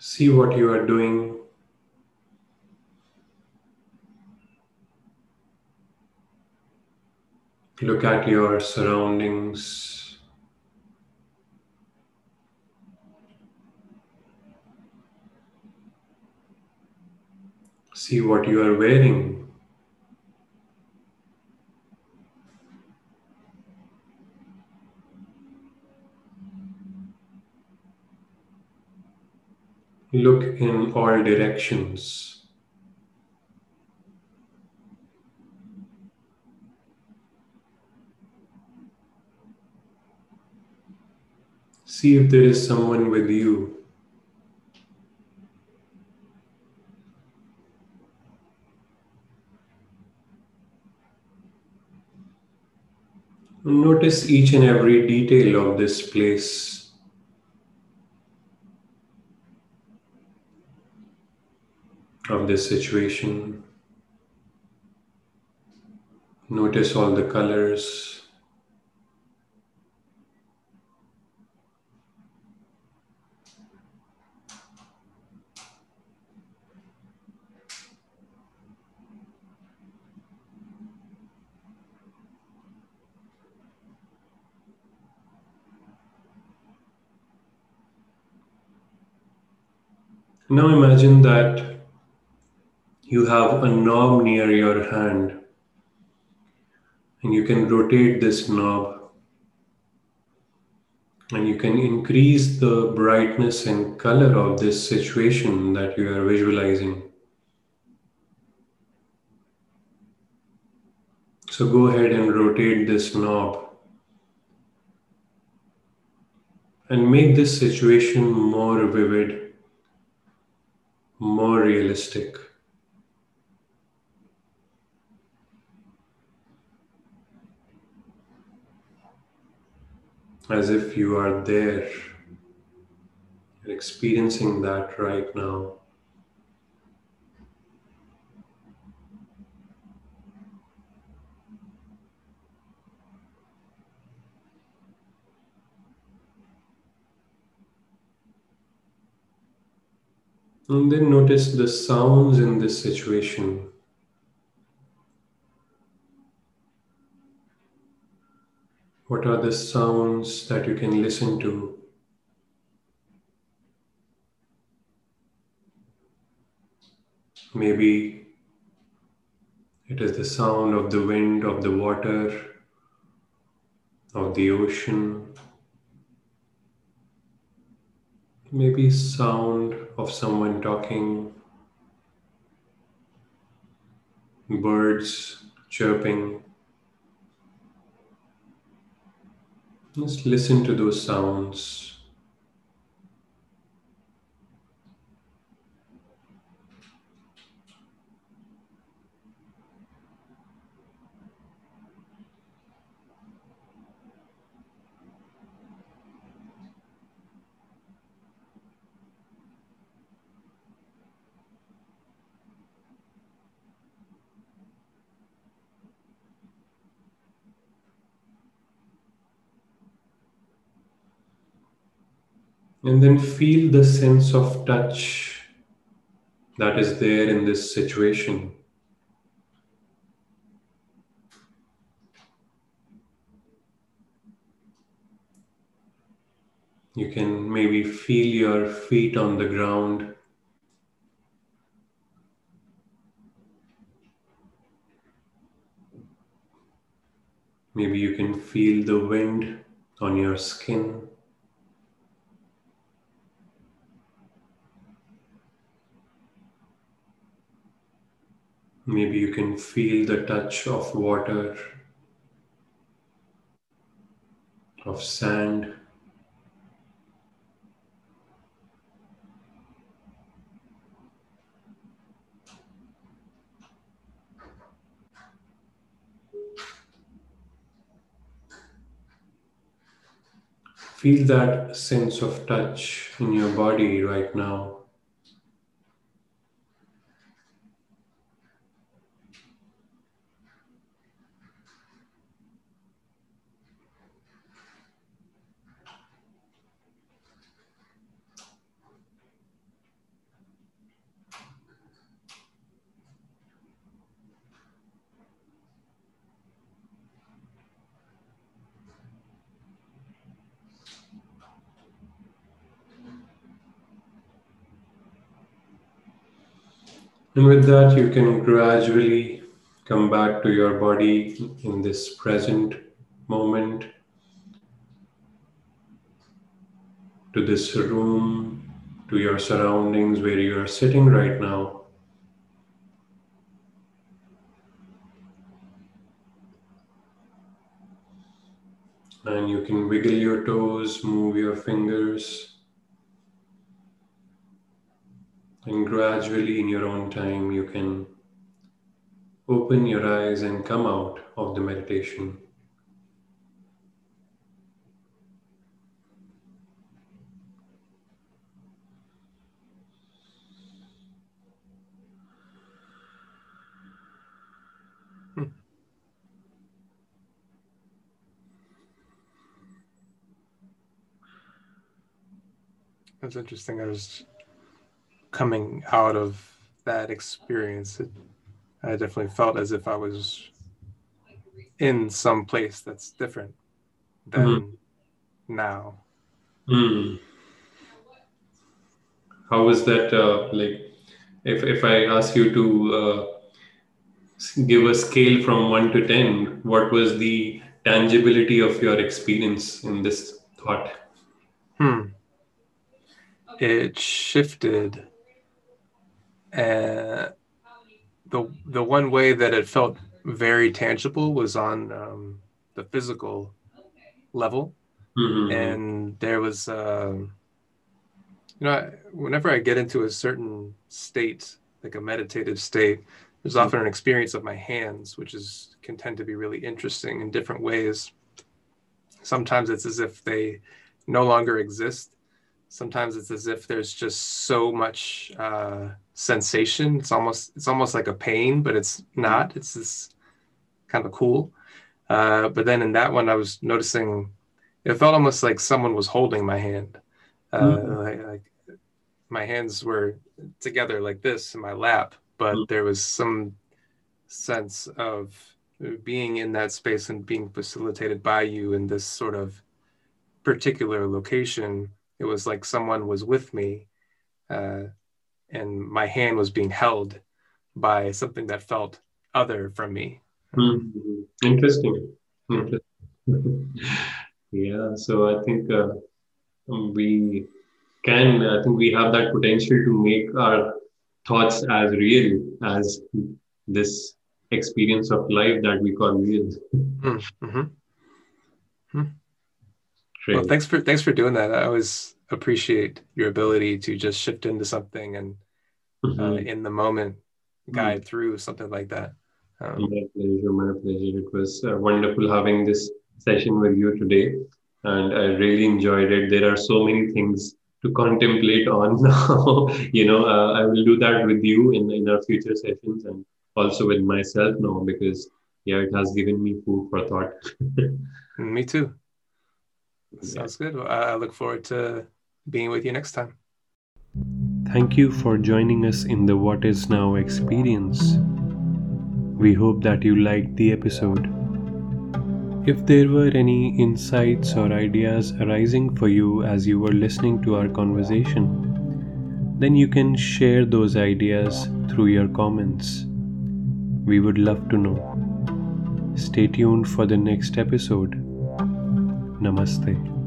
Speaker 2: See what you are doing. Look at your surroundings. See what you are wearing. Look in all directions. See if there is someone with you. Notice each and every detail of this place. Of this situation. Notice all the colors. Now imagine that you have a knob near your hand and you can rotate this knob and you can increase the brightness and color of this situation that you are visualizing. So go ahead and rotate this knob and make this situation more vivid more realistic. As if you are there, and experiencing that right now. And then notice the sounds in this situation. What are the sounds that you can listen to? Maybe it is the sound of the wind, of the water, of the ocean. Maybe sound of someone talking, birds chirping. Just listen to those sounds. And then feel the sense of touch that is there in this situation. You can maybe feel your feet on the ground. Maybe you can feel the wind on your skin. Maybe you can feel the touch of water, of sand. Feel that sense of touch in your body right now. And with that, you can gradually come back to your body in this present moment, to this room, to your surroundings where you are sitting right now. And you can wiggle your toes, move your fingers. And gradually, in your own time, you can open your eyes and come out of the meditation.
Speaker 1: That's interesting. I was coming out of that experience. It, I definitely felt as if I was in some place that's different than mm-hmm. now.
Speaker 2: Mm. How was that? Uh, like, if if I ask you to uh, give a scale from one to ten, what was the tangibility of your experience in this thought?
Speaker 1: Hmm it shifted. Uh, the the one way that it felt very tangible was on um, the physical level, mm-hmm. and there was, uh, you know, whenever I get into a certain state, like a meditative state, there's mm-hmm. often an experience of my hands, which is can tend to be really interesting in different ways. Sometimes it's as if they no longer exist sometimes it's as if there's just so much uh, sensation. It's almost it's almost like a pain, but it's not. It's this kind of cool. Uh, but then in that one, I was noticing it felt almost like someone was holding my hand. Uh, mm-hmm. like, like, my hands were together like this in my lap, but mm-hmm. there was some sense of being in that space and being facilitated by you in this sort of particular location it was like someone was with me uh, and my hand was being held by something that felt other from me
Speaker 2: mm-hmm. interesting, interesting. (laughs) yeah so i think uh, we can i think we have that potential to make our thoughts as real as this experience of life that we call real mm-hmm.
Speaker 1: Hmm. Great. Well, thanks for thanks for doing that. I always appreciate your ability to just shift into something and uh, mm-hmm. uh, in the moment guide mm-hmm. through something like that.
Speaker 2: Um, my pleasure, my pleasure. It was uh, wonderful having this session with you today, and I really enjoyed it. There are so many things to contemplate on (laughs) now. you know, uh, I will do that with you in in our future sessions and also with myself now because yeah, it has given me food for thought. (laughs)
Speaker 1: me too. Sounds good. I look forward to being with you next time.
Speaker 3: Thank you for joining us in the What Is Now experience. We hope that you liked the episode. If there were any insights or ideas arising for you as you were listening to our conversation, then you can share those ideas through your comments. We would love to know. Stay tuned for the next episode. नमस्ते।